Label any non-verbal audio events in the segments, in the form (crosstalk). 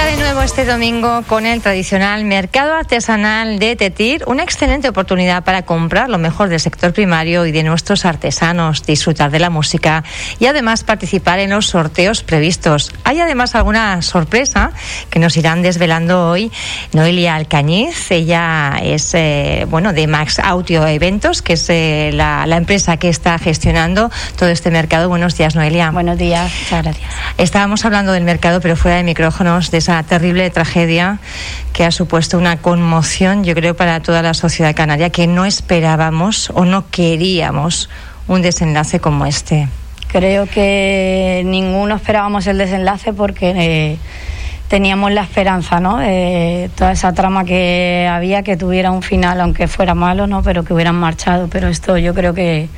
De nuevo este domingo con el tradicional mercado artesanal de Tetir, una excelente oportunidad para comprar lo mejor del sector primario y de nuestros artesanos, disfrutar de la música y además participar en los sorteos previstos. Hay además alguna sorpresa que nos irán desvelando hoy Noelia Alcañiz. Ella es eh, bueno de Max Audio Eventos, que es eh, la, la empresa que está gestionando todo este mercado. Buenos días, Noelia. Buenos días, muchas gracias. Estábamos hablando del mercado, pero fuera de micrófonos, de esa terrible tragedia que ha supuesto una conmoción, yo creo, para toda la sociedad canaria, que no esperábamos o no queríamos un desenlace como este. Creo que ninguno esperábamos el desenlace porque eh, teníamos la esperanza, ¿no? De toda esa trama que había que tuviera un final, aunque fuera malo, ¿no? Pero que hubieran marchado. Pero esto yo creo que,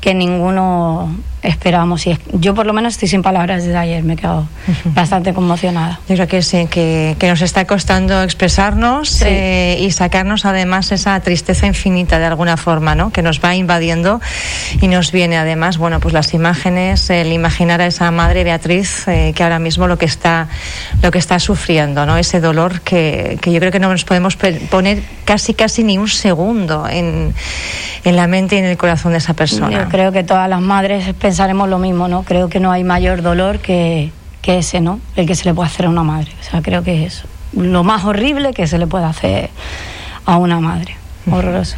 que ninguno esperábamos. Y yo por lo menos estoy sin palabras desde ayer, me he quedado bastante conmocionada. Yo creo que sí, que, que nos está costando expresarnos Sí. eh, y sacarnos además esa tristeza infinita de alguna forma, ¿no? Que nos va invadiendo y nos viene además, bueno, pues las imágenes, el imaginar a esa madre Beatriz eh, que ahora mismo lo que está, lo que está sufriendo, ¿no? Ese dolor que, que yo creo que no nos podemos poner casi casi ni un segundo en, en la mente y en el corazón de esa persona. Yo creo que todas las madres pensaremos lo mismo, ¿no? Creo que no hay mayor dolor que, que ese, ¿no? El que se le puede hacer a una madre. O sea, creo que es lo más horrible que se le puede hacer a una madre. Horroroso.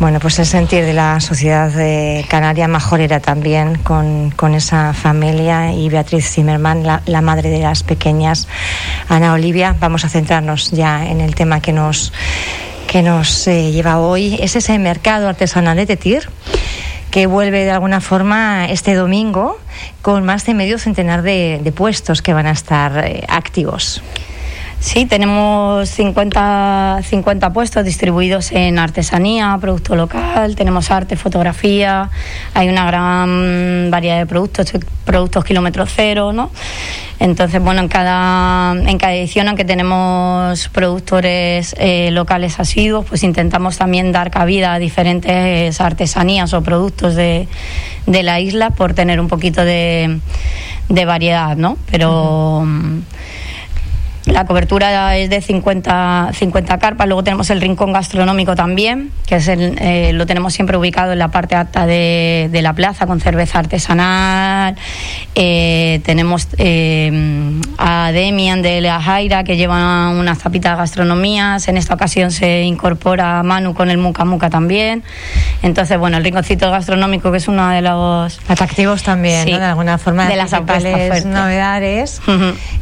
Bueno, pues el sentir de la sociedad eh, canaria majorera también con, con esa familia y Beatriz Zimmerman, la, madre de las pequeñas. Ana Olivia, vamos a centrarnos ya en el tema que nos, que nos eh, lleva hoy. Es ese mercado artesanal de Tetir que vuelve de alguna forma este domingo con más de medio centenar de, de puestos que van a estar eh, activos. Sí, tenemos 50, 50 puestos distribuidos en artesanía, producto local, tenemos arte, fotografía, hay una gran variedad de productos, productos kilómetro cero, ¿no? Entonces, bueno, en cada, en cada edición, aunque tenemos productores eh, locales asiduos, pues intentamos también dar cabida a diferentes artesanías o productos de, de la isla por tener un poquito de, de variedad, ¿no? Pero... la cobertura es de 50, 50 carpas. Luego tenemos el rincón gastronómico también, que es el, eh, lo tenemos siempre ubicado en la parte alta de, de la plaza con cerveza artesanal. Eh, tenemos eh, a Demian de La Jaira que lleva unas tapitas de gastronomías. En esta ocasión se incorpora Manu con el Muca Muca también. Entonces, bueno, el rinconcito gastronómico que es uno de los Atractivos también, Sí, ¿no? De alguna forma, de las principales novedades.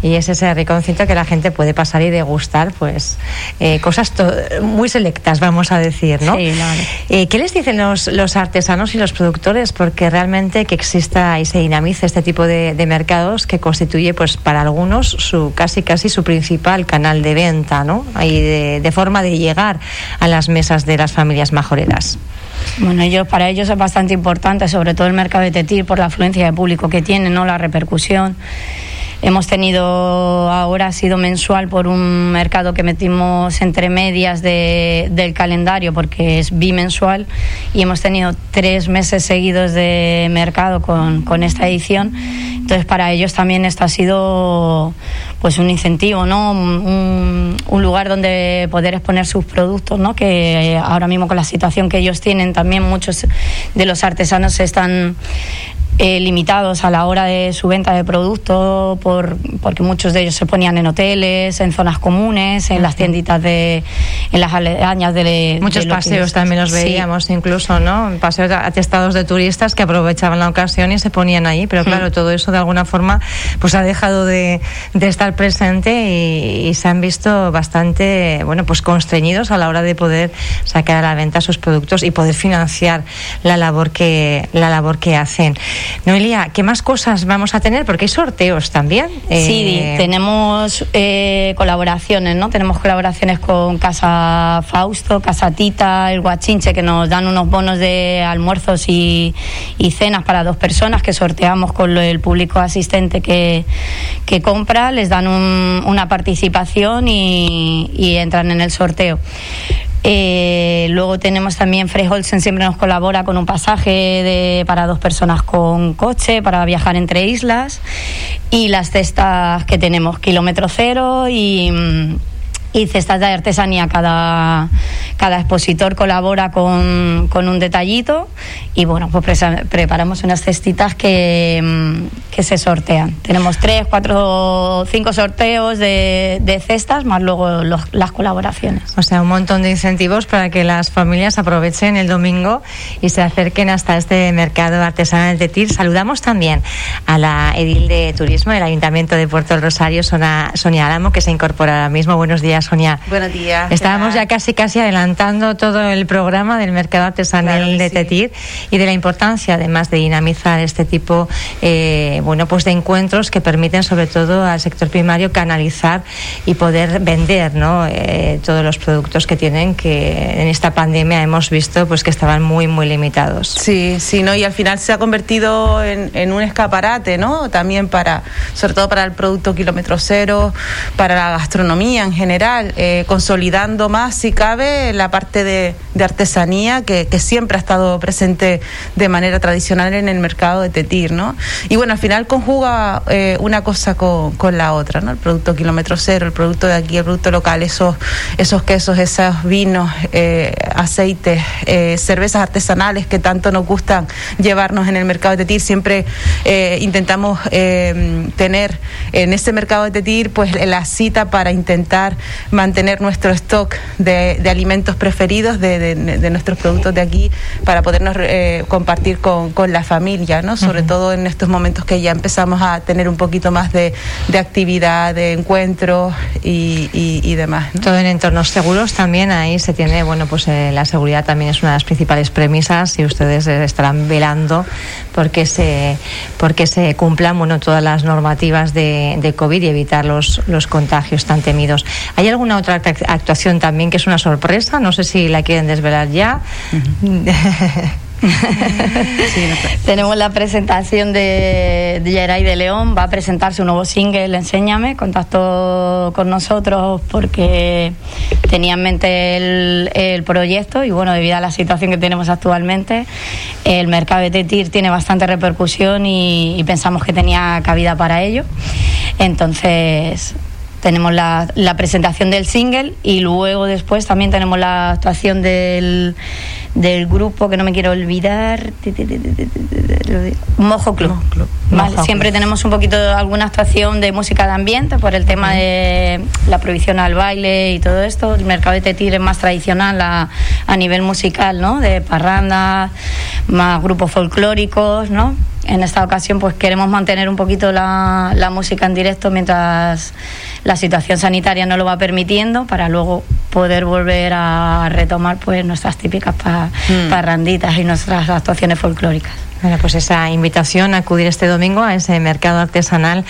Y es ese riconcito que la gente puede pasar y degustar, pues, eh, cosas muy selectas, vamos a decir, ¿no? Sí, claro. Eh, ¿Qué les dicen los, los artesanos y los productores? Porque realmente que exista y se dinamice este tipo de, de mercados que constituye, pues, para algunos su casi casi su principal canal de venta, ¿no? Y de, de forma de llegar a las mesas de las familias majoreras. Bueno, ellos, para ellos es bastante importante, sobre todo el mercado de Tetir, por la afluencia de público que tiene, ¿no? la repercusión. Hemos tenido, ahora ha sido mensual por un mercado que metimos entre medias de- del calendario, porque es bimensual, y hemos tenido tres meses seguidos de mercado con, con esta edición. Entonces, para ellos también esto ha sido pues un incentivo, ¿no? Un, lugar donde poder exponer sus productos, ¿no? Que eh, ahora mismo con la situación que ellos tienen, también muchos de los artesanos están eh, limitados a la hora de su venta de producto por, porque muchos de ellos se ponían en hoteles, en zonas comunes, en las tienditas de, en las aledañas de Muchos de paseos también los Sí. veíamos, incluso, ¿no? Paseos atestados de turistas que aprovechaban la ocasión y se ponían ahí, pero claro, todo eso de alguna forma pues ha dejado de, de estar presente y, y se han visto bastante, bueno, pues constreñidos a la hora de poder sacar a la venta sus productos y poder financiar la labor que la labor que hacen. Noelia, ¿qué más cosas vamos a tener? Porque hay sorteos también. Sí, Eh, tenemos eh, colaboraciones, ¿no? Tenemos colaboraciones con Casa Fausto, Casa Tita, el Guachinche, que nos dan unos bonos de almuerzos y, y cenas para dos personas que sorteamos con lo- el público asistente que, compra, les dan un- una participación y entran en el sorteo. Eh, luego tenemos también Fresh Olsen, siempre nos colabora con un pasaje de, para dos personas con coche para viajar entre islas. y las cestas que tenemos, kilómetro cero y mm, y cestas de artesanía. Cada, cada expositor colabora con, con un detallito y bueno, pues preparamos unas cestitas que, mm, que, se sortean. Tenemos tres, cuatro, cinco sorteos de, de cestas, más luego las colaboraciones. O sea, un montón de incentivos para que las familias aprovechen el domingo y se acerquen hasta este mercado artesanal de TIR. Saludamos también a la edil de turismo del Ayuntamiento de Puerto del Rosario, Sonia Álamo, que se incorpora ahora mismo. Buenos días. Sonia. Buenos días. Estábamos ya casi casi adelantando todo el programa del mercado artesanal de Tetir y de la importancia además de dinamizar este tipo eh, bueno pues de encuentros que permiten sobre todo al sector primario canalizar y poder vender ¿no? Eh, todos los productos que tienen que en esta pandemia hemos visto pues que estaban muy muy limitados. Sí, sí, ¿no? y al final se ha convertido en, en un escaparate, ¿no? También para, sobre todo para el producto kilómetro cero, para la gastronomía en general eh, consolidando más, si cabe, la parte de, artesanía que, siempre ha estado presente de manera tradicional en el mercado de Tetir, ¿no? Y bueno, al final conjuga eh, una cosa con, la otra, ¿no? El producto kilómetro cero, el producto de aquí, el producto local, esos, esos quesos, esos vinos, eh, aceites, cervezas artesanales que tanto nos gustan llevarnos en el mercado de Tetir, siempre intentamos tener en ese mercado de Tetir pues la cita para intentar mantener nuestro stock de, alimentos preferidos de, nuestros productos de aquí para podernos eh, compartir con, la familia, ¿no? Sobre todo en estos momentos que ya empezamos a tener un poquito más de, actividad, de encuentros y, demás. Todo en entornos seguros también ahí se tiene, bueno, pues eh, la seguridad también es una de las principales premisas y ustedes eh, estarán velando porque se porque se cumplan bueno todas las normativas de, de COVID y evitar los, los contagios tan temidos. ¿Hay alguna otra actuación también que es una sorpresa? No sé si la quieren desvelar ya. (laughs) Tenemos la presentación de, de Geray de León, va a presentarse un nuevo single, Enséñame, contactó con nosotros porque tenía en mente el, proyecto y bueno, debido a la situación que tenemos actualmente, el mercado de Tetir tiene bastante repercusión y pensamos que tenía cabida para ello. Entonces, tenemos la, presentación del single y luego después también tenemos la actuación del, del grupo que no me quiero olvidar Mojo Club, siempre tenemos un poquito alguna actuación de música de ambiente por el tema de la prohibición al baile y todo esto el mercado de Tetir es más tradicional a, a nivel musical ¿no? de parranda más grupos folclóricos ¿no? En esta ocasión pues queremos mantener un poquito la, la, música en directo mientras la situación sanitaria no lo va permitiendo para luego poder volver a retomar pues nuestras típicas mm. parranditas y nuestras actuaciones folclóricas. Bueno, pues esa invitación a acudir este domingo a ese mercado artesanal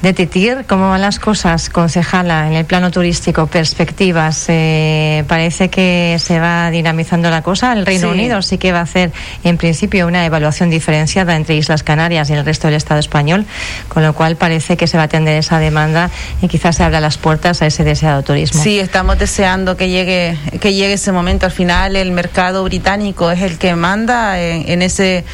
de Titir. ¿Cómo van las cosas, concejala, en el plano turístico? ¿Perspectivas? Eh, parece que se va dinamizando la cosa. El Reino Unido sí que va a hacer, en principio, una evaluación diferenciada entre Islas Canarias y el resto del Estado español, con lo cual parece que se va a atender esa demanda y quizás se abra las puertas a ese deseado turismo. Sí, estamos deseando que llegue, que llegue ese momento. Al final, el mercado británico es el que manda en ese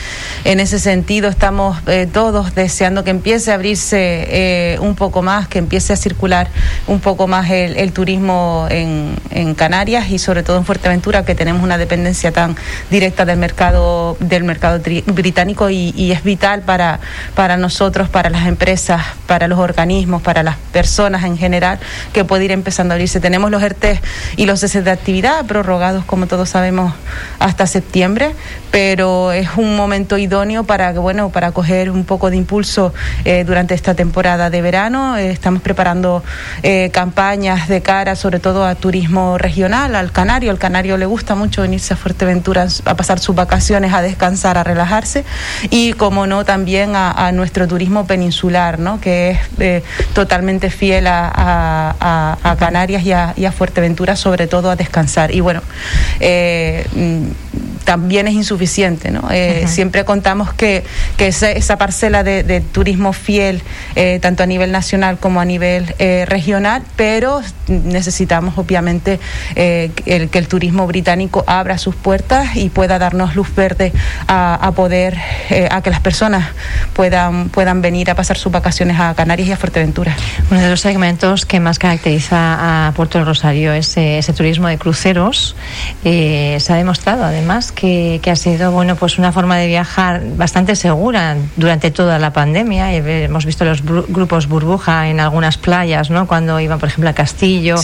en ese sentido, estamos eh, todos deseando que empiece a abrirse eh, un poco más, que empiece a circular un poco más el, turismo en, Canarias y sobre todo en Fuerteventura, que tenemos una dependencia tan directa del mercado del mercado británico y, es vital para, para nosotros, para las empresas, para los organismos, para las personas en general, que puede ir empezando a abrirse. Tenemos los ERTE y los ceses de actividad prorrogados, como todos sabemos, hasta septiembre, pero es un momento idóneo para bueno para coger un poco de impulso eh, durante esta temporada de verano. Eh, estamos preparando eh, campañas de cara sobre todo a turismo regional, al canario. Al canario le gusta mucho venirse a Fuerteventura a pasar sus vacaciones, a descansar, a relajarse y como no también a, nuestro turismo peninsular, ¿no? que es totalmente fiel a, a, Canarias y a, Fuerteventura, sobre todo a descansar. Y bueno, mm, también es insuficiente. ¿no? Eh, siempre contamos que, que esa, parcela de, turismo fiel, eh, tanto a nivel nacional como a nivel regional, pero necesitamos obviamente el, que el turismo británico abra sus puertas y pueda darnos luz verde a, poder, a que las personas puedan, puedan venir a pasar sus vacaciones a Canarias y a Fuerteventura. Uno de los segmentos que más caracteriza a Puerto Rosario es ese turismo de cruceros. se ha demostrado además que, ha sido bueno pues una forma de viajar bastante segura durante toda la pandemia. Hemos visto los grupos burbuja en algunas playas, ¿no? Cuando iban, por ejemplo, a Castillo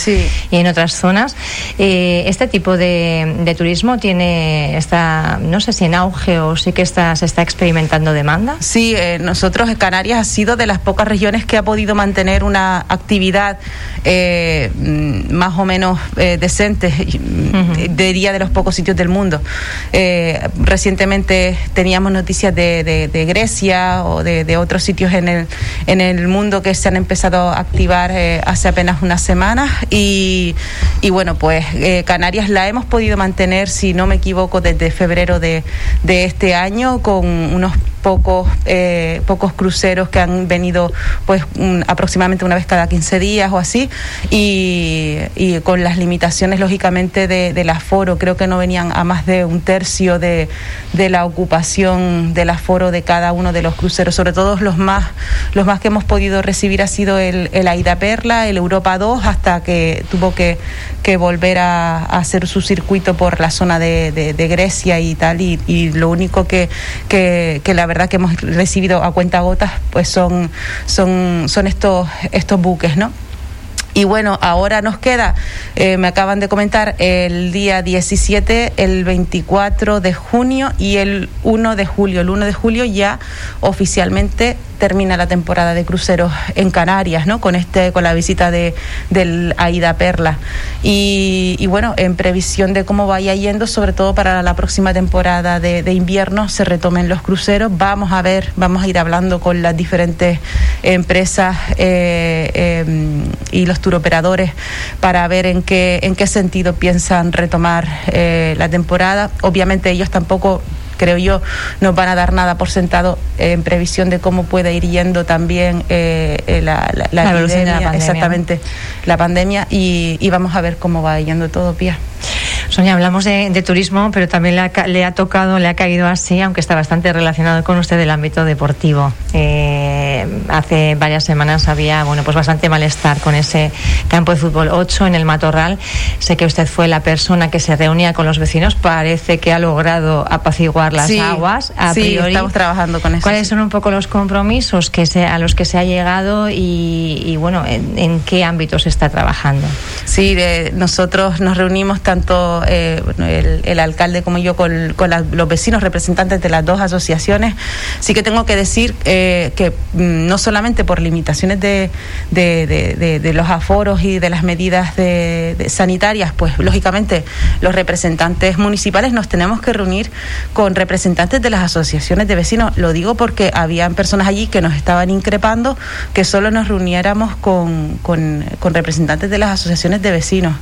y en otras zonas. Eh, este tipo de, turismo tiene está no sé si en auge o sí que está, se está experimentando demanda. Sí, eh, nosotros en Canarias ha sido de las pocas regiones que ha podido mantener una actividad eh, mm, más o menos decente, diría de los pocos sitios del mundo. Eh, recientemente teníamos noticias de, Grecia o de, otros sitios en el, en el mundo que se han empezado a activar eh, hace apenas unas semanas. Y, y bueno, pues eh, Canarias la hemos podido mantener, si no me equivoco, desde febrero de, de este año con unos pocos, eh, pocos cruceros que han venido pues aproximadamente una vez cada 15 días o así. Y, con las limitaciones lógicamente de, del aforo, creo que no venían a más de un tercio de, de la ocupación del aforo de cada uno de los cruceros, sobre todo los más, los más que hemos podido recibir ha sido el, el Aida Perla, el Europa 2, hasta que tuvo que, que volver a, hacer su circuito por la zona de, de, Grecia y tal, y, y lo único que, que, que la verdad que hemos recibido a cuenta gotas, pues son, son, son estos, estos buques, ¿no? Y bueno, ahora nos queda, eh, me acaban de comentar, el día 17, el 24 de junio y el 1 de julio. El 1 de julio ya oficialmente termina la temporada de cruceros en Canarias, ¿no? Con este, con la visita de del Aida Perla. Y, bueno, en previsión de cómo vaya yendo, sobre todo para la próxima temporada de, invierno, se retomen los cruceros. Vamos a ver, vamos a ir hablando con las diferentes empresas eh, em, y los turoperadores para ver en qué, en qué sentido piensan retomar eh, la temporada. Obviamente ellos tampoco creo yo, nos van a dar nada por sentado en previsión de cómo puede ir yendo también eh, eh, la, la, pandemia. exactamente, la pandemia, y, y, vamos a ver cómo va yendo todo, Pía. Sonia, hablamos de, turismo, pero también le ha, tocado, le ha caído así, aunque está bastante relacionado con usted el ámbito deportivo. Eh, hace varias semanas había, bueno, pues bastante malestar con ese campo de fútbol 8 en el Matorral. Sé que usted fue la persona que se reunía con los vecinos. Parece que ha logrado apaciguar las aguas. sí, estamos trabajando con eso. ¿Cuáles son un poco los compromisos que se, a los que se ha llegado y, bueno, en, qué ámbitos se está trabajando? Sí, nosotros nos reunimos tanto eh, el, alcalde como yo con, los vecinos representantes de las dos asociaciones, sí que tengo que decir eh, que mm, no solamente por limitaciones de, de, los aforos y de las medidas sanitarias, pues lógicamente los representantes municipales nos tenemos que reunir con representantes de las asociaciones de vecinos. Lo digo porque habían personas allí que nos estaban increpando que solo nos reuniéramos con, con, con representantes de las asociaciones de vecinos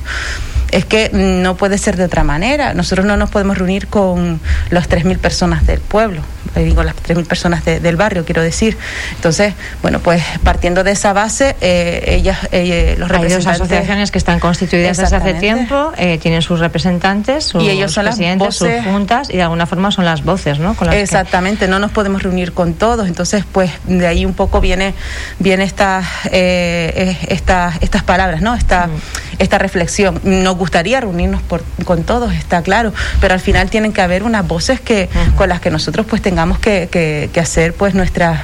es que no puede ser de otra manera. Nosotros no nos podemos reunir con las 3.000 personas del pueblo, eh, digo las 3.000 personas del barrio, quiero decir. Entonces, bueno, pues partiendo de esa base, eh, ellas, eh, los representantes... Hay dos asociaciones que están constituidas desde hace tiempo, tienen sus representantes, sus y ellos son presidentes, sus juntas, y de alguna forma son las voces, ¿no? Exactamente, no nos podemos reunir con todos. Entonces, pues de ahí un poco viene, viene esta, esta, estas palabras, ¿no? Esta, mm. esta reflexión. Nos gustaría reunirnos con todos, está claro, pero al final tienen que haber unas voces que con las que nosotros pues tengamos que, hacer pues nuestras,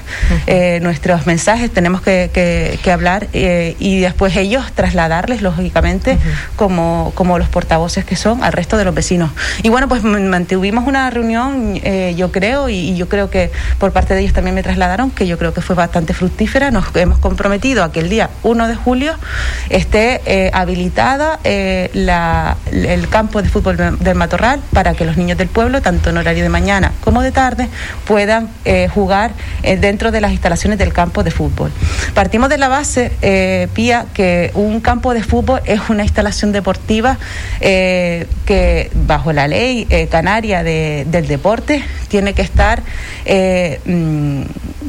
eh, nuestros mensajes, tenemos que, hablar eh, y después ellos trasladarles, lógicamente, como, como los portavoces que son al resto de los vecinos. Y bueno, pues mantuvimos una reunión, eh, yo creo, y, yo creo que por parte de ellos también me trasladaron, que yo creo que fue bastante fructífera. Nos hemos comprometido a que el día 1 de julio esté habilitada el campo de fútbol del Matorral para que los niños del pueblo, tanto en horario de mañana como de tarde, puedan eh, jugar eh, dentro de las instalaciones del campo de fútbol. Partimos de la base, Pía, que un campo de fútbol es una instalación deportiva que bajo la ley canaria del deporte tiene que estar mm,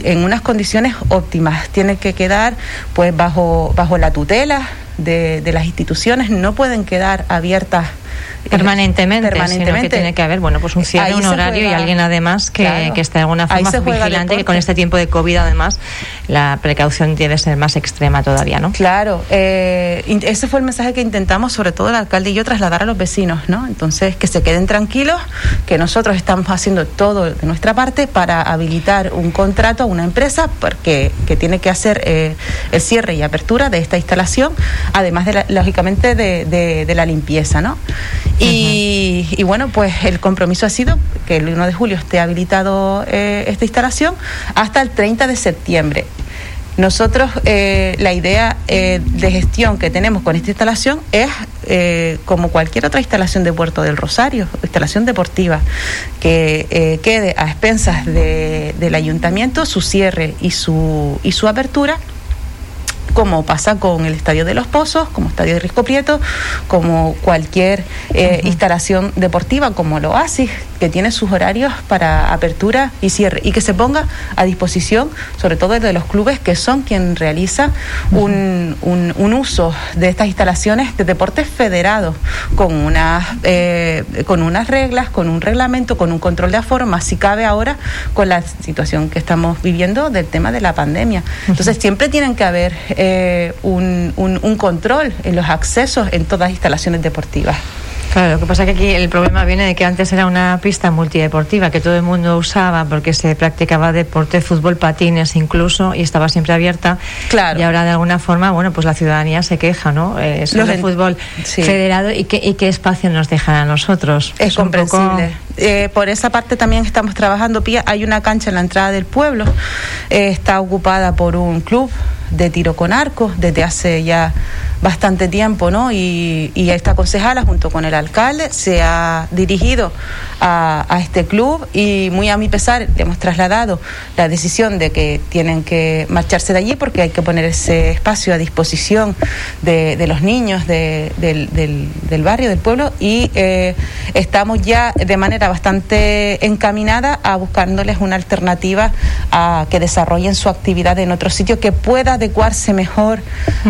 en unas condiciones óptimas, tiene que quedar pues bajo, bajo la tutela de, de las instituciones, no pueden quedar abiertas permanentemente, permanentemente. que tiene que haber bueno pues un cierre, un horario y alguien además que, que esté de alguna forma vigilante que con este tiempo de COVID además la precaución debe ser más extrema todavía, ¿no? Claro, eh, ese fue el mensaje que intentamos sobre todo el alcalde y yo trasladar a los vecinos, ¿no? Entonces que se queden tranquilos, que nosotros estamos haciendo todo de nuestra parte para habilitar un contrato a una empresa porque que tiene que hacer eh, el cierre y apertura de esta instalación, además de lógicamente de, de, de la limpieza, ¿no? Y, bueno, pues el compromiso ha sido que el 1 de julio esté habilitado eh, esta instalación hasta el 30 de septiembre. Nosotros, eh, la idea eh, de gestión que tenemos con esta instalación es, como cualquier otra instalación de Puerto del Rosario, instalación deportiva, que quede a expensas del ayuntamiento su cierre y su, y su apertura como pasa con el Estadio de los Pozos, como Estadio de Risco Prieto, como cualquier eh, instalación deportiva como lo Oasis, que tiene sus horarios para apertura y cierre, y que se ponga a disposición, sobre todo de los clubes que son quien realiza un, un, uso de estas instalaciones de deportes federados, con unas, eh, con unas reglas, con un reglamento, con un control de aforo, más si cabe ahora con la situación que estamos viviendo del tema de la pandemia. Entonces siempre tienen que haber eh, un, un, control en los accesos en todas las instalaciones deportivas. Claro, lo que pasa es que aquí el problema viene de que antes era una pista multideportiva que todo el mundo usaba porque se practicaba deporte, fútbol, patines incluso y estaba siempre abierta. Claro. Y ahora de alguna forma, bueno, pues la ciudadanía se queja, ¿no? Eh, sobre el fútbol federado y qué, y qué espacio nos dejan a nosotros. Es, comprensible. Eh, por esa parte también estamos trabajando. Pía, hay una cancha en la entrada del pueblo, eh, está ocupada por un club de tiro con arco desde hace ya bastante tiempo, ¿no? Y, esta concejala, junto con el alcalde, se ha dirigido a, este club y muy a mi pesar le hemos trasladado la decisión de que tienen que marcharse de allí porque hay que poner ese espacio a disposición de, los niños del, del, barrio, del pueblo y eh, estamos ya de manera bastante encaminada a buscándoles una alternativa a que desarrollen su actividad en otro sitio que pueda adecuarse mejor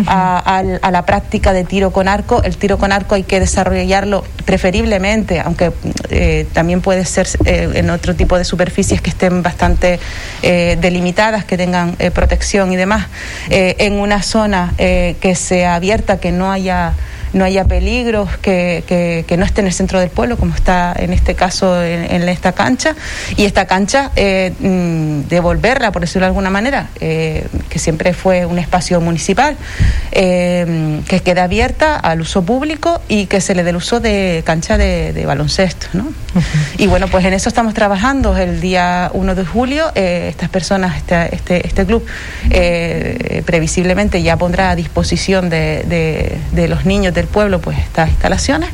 a la práctica de tiro con arco. El tiro con arco hay que desarrollarlo preferiblemente, aunque eh, también puede ser eh, en otro tipo de superficies que estén bastante eh, delimitadas, que tengan protección y demás, en una zona que sea abierta, que no haya no haya peligros, que, que, no esté en el centro del pueblo, como está en este caso en, esta cancha, y esta cancha eh, mm, devolverla, por decirlo de alguna manera, eh, que siempre fue un espacio municipal, eh, que quede abierta al uso público y que se le dé el uso de cancha de, baloncesto. ¿no? Y bueno, pues en eso estamos trabajando. El día 1 de julio, estas personas, este, este, este club, previsiblemente ya pondrá a disposición de, de, de los niños, del pueblo pues estas instalaciones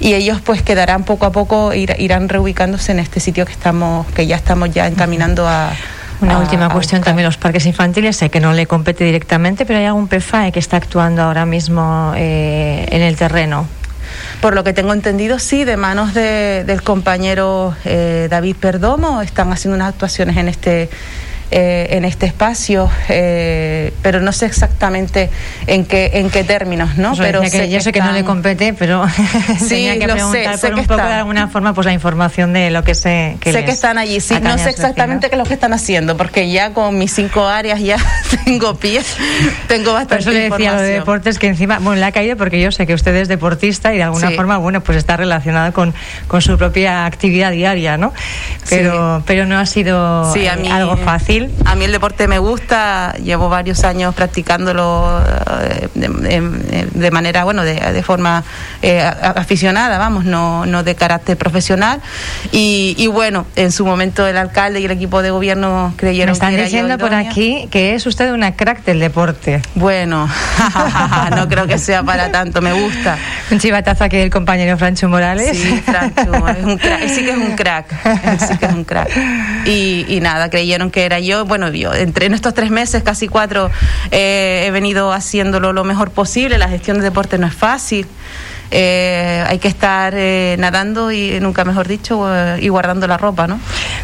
y ellos pues quedarán poco a poco irán reubicándose en este sitio que estamos que ya estamos ya encaminando a una última cuestión también los parques infantiles, sé que no le compete directamente, pero hay algún PFAE que está actuando ahora mismo eh, en el terreno. Por lo que tengo entendido, sí, de manos del compañero eh, David Perdomo, están haciendo unas actuaciones en este eh, en este espacio, eh, pero no sé exactamente en qué en qué términos, ¿no? pero sé yo sé que no le compete, pero (laughs) sí, tenía que preguntar por un poco de alguna forma pues la información de lo que sé que sé que están allí, sí, no sé exactamente qué es lo que están haciendo, porque ya con mis cinco áreas ya (laughs) tengo pies, tengo bastante Por eso le decía lo de deportes que encima, bueno, le ha caído porque yo sé que usted es deportista y de alguna forma, bueno, pues está relacionado con, con su propia actividad diaria, ¿no? Pero pero no ha sido algo fácil Gil. A mí el deporte me gusta, llevo varios años practicándolo eh, de, manera, bueno, de, forma eh, aficionada, vamos, no, no de carácter profesional. Y, bueno, en su momento el alcalde y el equipo de gobierno creyeron me están que diciendo por aquí que es usted una crack del deporte. Bueno, (laughs) no creo que sea para tanto, me gusta. Un chivatazo aquí del compañero Francho Morales. Sí, Francho, es un crack, sí que es un crack, sí que es un crack. Y, nada, creyeron que era yo. Bueno, yo entre en estos tres meses, casi cuatro, eh, he venido haciéndolo lo mejor posible. La gestión de deporte no es fácil. Eh, hay que estar eh, nadando y nunca mejor dicho eh, y guardando la ropa, ¿no?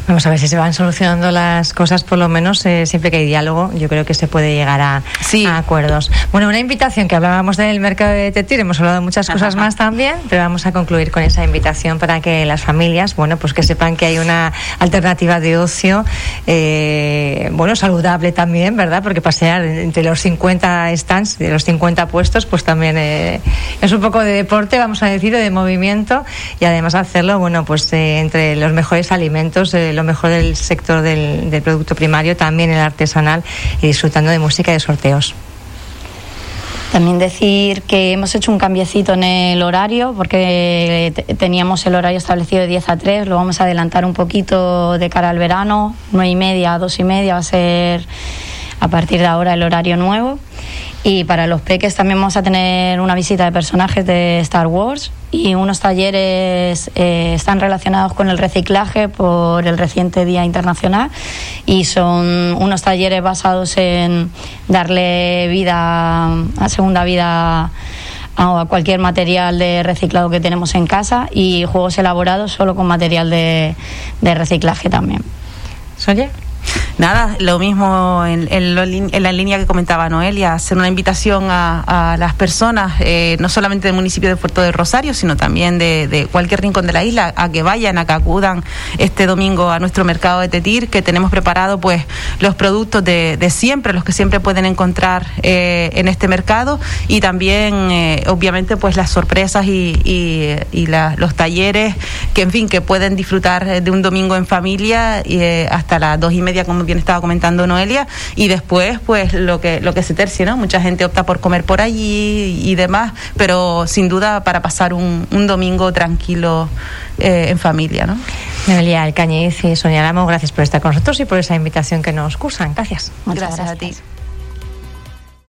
Vamos a ver si se van solucionando las cosas, por lo menos siempre que hay diálogo, yo creo que se puede llegar a, acuerdos. Bueno, una invitación que hablábamos del mercado de Tetir, hemos hablado de muchas cosas (laughs) más también, pero vamos a concluir con esa invitación para que las familias, bueno, pues que sepan que hay una alternativa de ocio, bueno, saludable también, ¿verdad? Porque pasear entre los 50 stands, de los 50 puestos, pues también es un poco de vamos a decir, de movimiento y además hacerlo, bueno, pues eh, entre los mejores alimentos, eh, lo mejor del sector del, producto primario, también el artesanal y disfrutando de música y de sorteos. También decir que hemos hecho un cambiecito en el horario porque teníamos el horario establecido de 10 a 3, lo vamos a adelantar un poquito de cara al verano, 9 y media a 2 y media va a ser a partir de ahora el horario nuevo. Y para los peques también vamos a tener una visita de personajes de Star Wars y unos talleres eh, están relacionados con el reciclaje por el reciente Día Internacional y son unos talleres basados en darle vida, a segunda vida a cualquier material de reciclado que tenemos en casa y juegos elaborados solo con material de, de reciclaje también. ¿Soye? Nada, lo mismo en, la línea que comentaba Noelia, hacer una invitación a, las personas, eh, no solamente del municipio de Puerto de Rosario, sino también de, cualquier rincón de la isla, a que vayan, a que acudan este domingo a nuestro mercado de Tetir, que tenemos preparado pues los productos de, siempre, los que siempre pueden encontrar eh, en este mercado y también, eh, obviamente, pues las sorpresas y, los talleres que, en fin, que pueden disfrutar de un domingo en familia y, hasta las dos y media como bien estaba comentando Noelia, y después, pues lo que, lo que se tercia, ¿no? Mucha gente opta por comer por allí y demás, pero sin duda para pasar un, domingo tranquilo eh, en familia, ¿no? Noelia Alcañiz y Sonia Lamo, gracias por estar con nosotros y por esa invitación que nos cursan. Gracias. gracias. a ti.